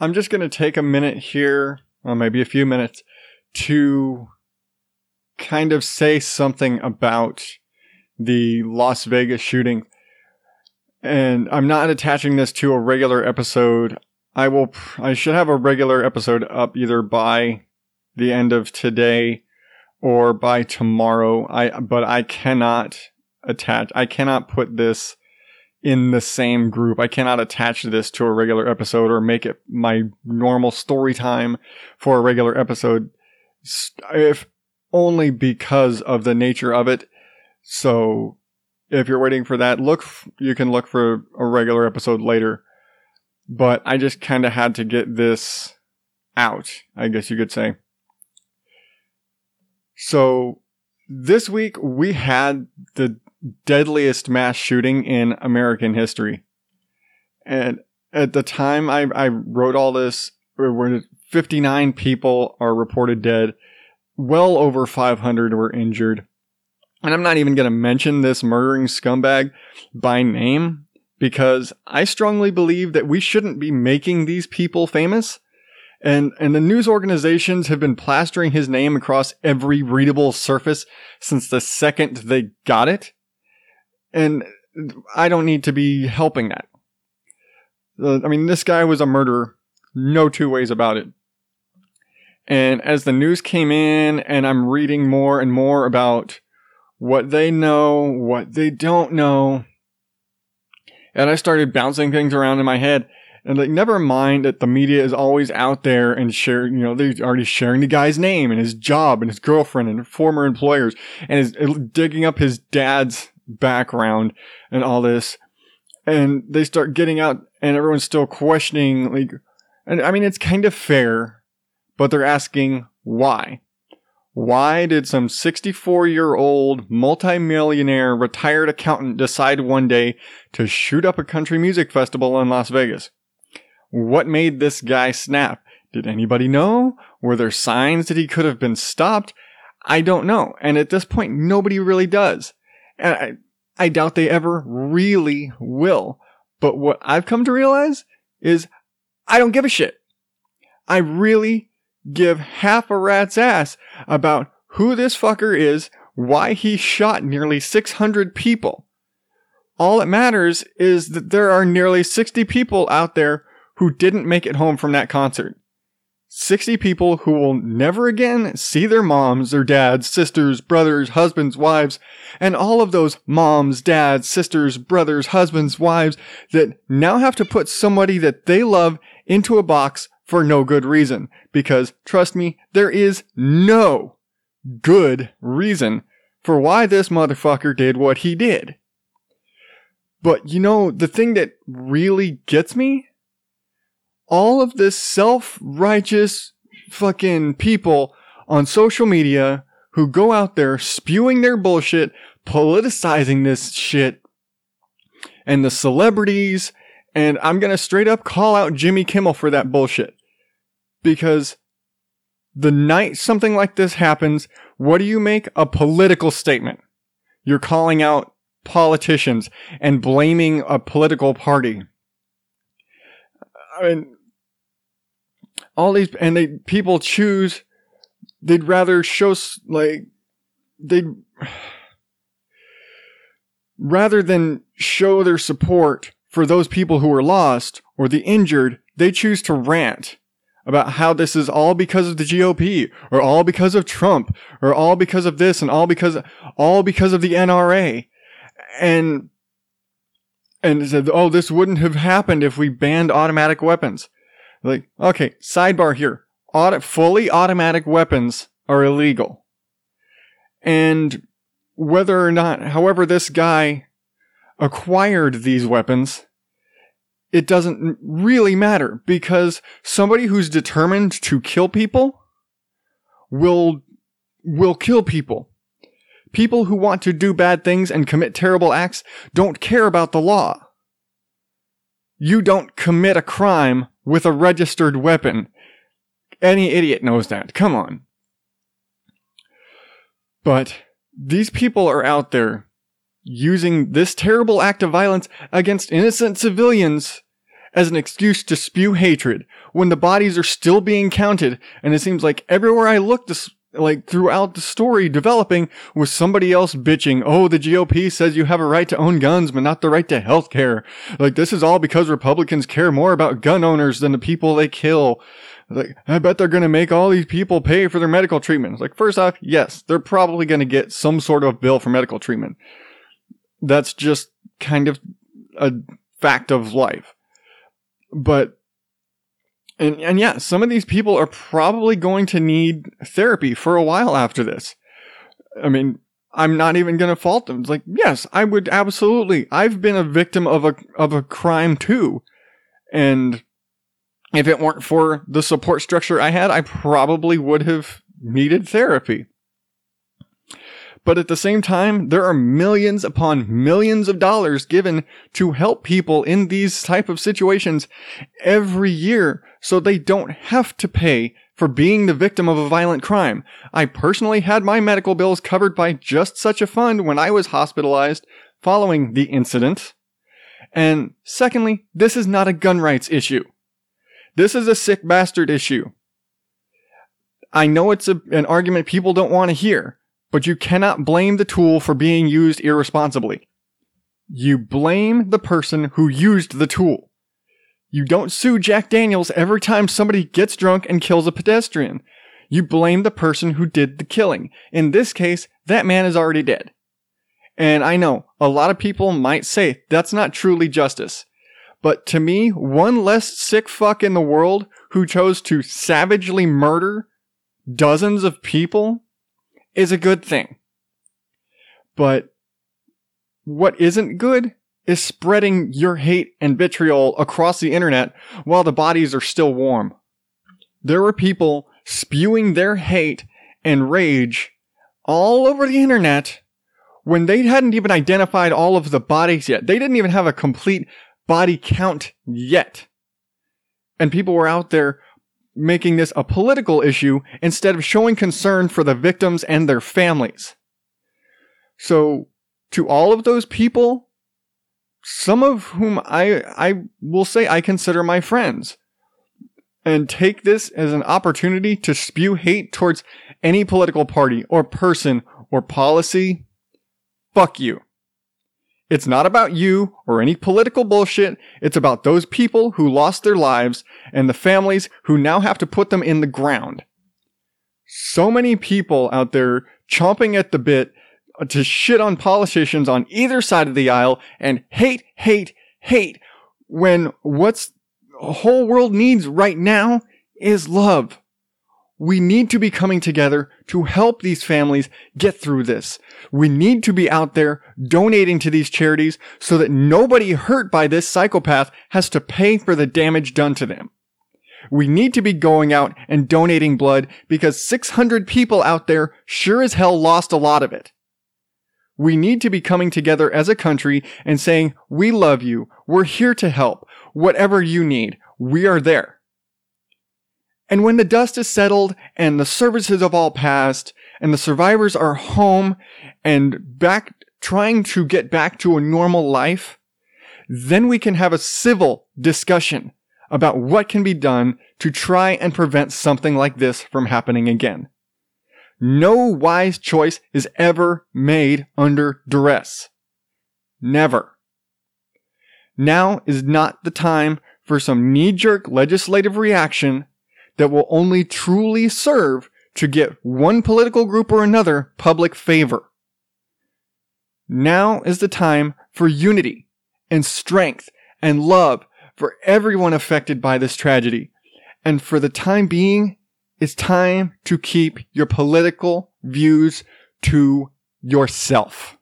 I'm just going to take a minute here, or maybe a few minutes, to kind of say something about the Las Vegas shooting. And I'm not attaching this to a regular episode. I will, I should have a regular episode up either by the end of today or by tomorrow. I, but I cannot attach, I cannot put this in the same group. I cannot attach this to a regular episode or make it my normal story time for a regular episode. If only because of the nature of it. So if you're waiting for that, look, you can look for a regular episode later. But I just kind of had to get this out, I guess you could say. So this week we had the deadliest mass shooting in American history. And at the time I, I wrote all this, where 59 people are reported dead well over 500 were injured. And I'm not even going to mention this murdering scumbag by name because I strongly believe that we shouldn't be making these people famous. And, and the news organizations have been plastering his name across every readable surface since the second they got it. And I don't need to be helping that. Uh, I mean, this guy was a murderer. No two ways about it. And as the news came in and I'm reading more and more about what they know, what they don't know, and I started bouncing things around in my head. And like, never mind that the media is always out there and sharing, you know, they're already sharing the guy's name and his job and his girlfriend and former employers and is digging up his dad's background and all this. And they start getting out and everyone's still questioning, like, and I mean, it's kind of fair but they're asking why. Why did some 64 year old multimillionaire retired accountant decide one day to shoot up a country music festival in Las Vegas? What made this guy snap? Did anybody know? Were there signs that he could have been stopped? I don't know. And at this point, nobody really does. And I, I doubt they ever really will. But what I've come to realize is I don't give a shit. I really give half a rat's ass about who this fucker is, why he shot nearly 600 people. All that matters is that there are nearly 60 people out there who didn't make it home from that concert. 60 people who will never again see their moms, their dads, sisters, brothers, husbands, wives, and all of those moms, dads, sisters, brothers, husbands, wives that now have to put somebody that they love into a box for no good reason. Because trust me, there is no good reason for why this motherfucker did what he did. But you know, the thing that really gets me? All of this self-righteous fucking people on social media who go out there spewing their bullshit, politicizing this shit, and the celebrities, and I'm gonna straight up call out Jimmy Kimmel for that bullshit because the night something like this happens, what do you make? A political statement. You're calling out politicians and blaming a political party. I mean, all these, and they, people choose, they'd rather show, like, they'd, rather than show their support for those people who are lost or the injured, they choose to rant about how this is all because of the GOP or all because of Trump or all because of this and all because all because of the NRA and and said oh this wouldn't have happened if we banned automatic weapons like okay sidebar here Auto- fully automatic weapons are illegal and whether or not however this guy acquired these weapons it doesn't really matter because somebody who's determined to kill people will will kill people. People who want to do bad things and commit terrible acts don't care about the law. You don't commit a crime with a registered weapon. Any idiot knows that. Come on. But these people are out there using this terrible act of violence against innocent civilians as an excuse to spew hatred when the bodies are still being counted. And it seems like everywhere I look, this, like throughout the story developing was somebody else bitching, oh, the GOP says you have a right to own guns, but not the right to health care. Like this is all because Republicans care more about gun owners than the people they kill. Like, I bet they're going to make all these people pay for their medical treatment. Like, first off, yes, they're probably going to get some sort of bill for medical treatment. That's just kind of a fact of life. But and and yeah, some of these people are probably going to need therapy for a while after this. I mean, I'm not even going to fault them. It's like, yes, I would absolutely. I've been a victim of a of a crime too. And if it weren't for the support structure I had, I probably would have needed therapy. But at the same time, there are millions upon millions of dollars given to help people in these type of situations every year so they don't have to pay for being the victim of a violent crime. I personally had my medical bills covered by just such a fund when I was hospitalized following the incident. And secondly, this is not a gun rights issue. This is a sick bastard issue. I know it's a, an argument people don't want to hear, but you cannot blame the tool for being used irresponsibly. You blame the person who used the tool. You don't sue Jack Daniels every time somebody gets drunk and kills a pedestrian. You blame the person who did the killing. In this case, that man is already dead. And I know a lot of people might say that's not truly justice. But to me, one less sick fuck in the world who chose to savagely murder dozens of people is a good thing. But what isn't good is spreading your hate and vitriol across the internet while the bodies are still warm. There were people spewing their hate and rage all over the internet when they hadn't even identified all of the bodies yet. They didn't even have a complete body count yet. And people were out there making this a political issue instead of showing concern for the victims and their families. So, to all of those people, some of whom I, I will say I consider my friends, and take this as an opportunity to spew hate towards any political party or person or policy, fuck you. It's not about you or any political bullshit. It's about those people who lost their lives and the families who now have to put them in the ground. So many people out there chomping at the bit to shit on politicians on either side of the aisle and hate, hate, hate when what's the whole world needs right now is love. We need to be coming together to help these families get through this. We need to be out there donating to these charities so that nobody hurt by this psychopath has to pay for the damage done to them. We need to be going out and donating blood because 600 people out there sure as hell lost a lot of it. We need to be coming together as a country and saying, we love you. We're here to help. Whatever you need, we are there. And when the dust is settled and the services have all passed and the survivors are home and back trying to get back to a normal life, then we can have a civil discussion about what can be done to try and prevent something like this from happening again. No wise choice is ever made under duress. Never. Now is not the time for some knee jerk legislative reaction that will only truly serve to get one political group or another public favor. Now is the time for unity and strength and love for everyone affected by this tragedy. And for the time being, it's time to keep your political views to yourself.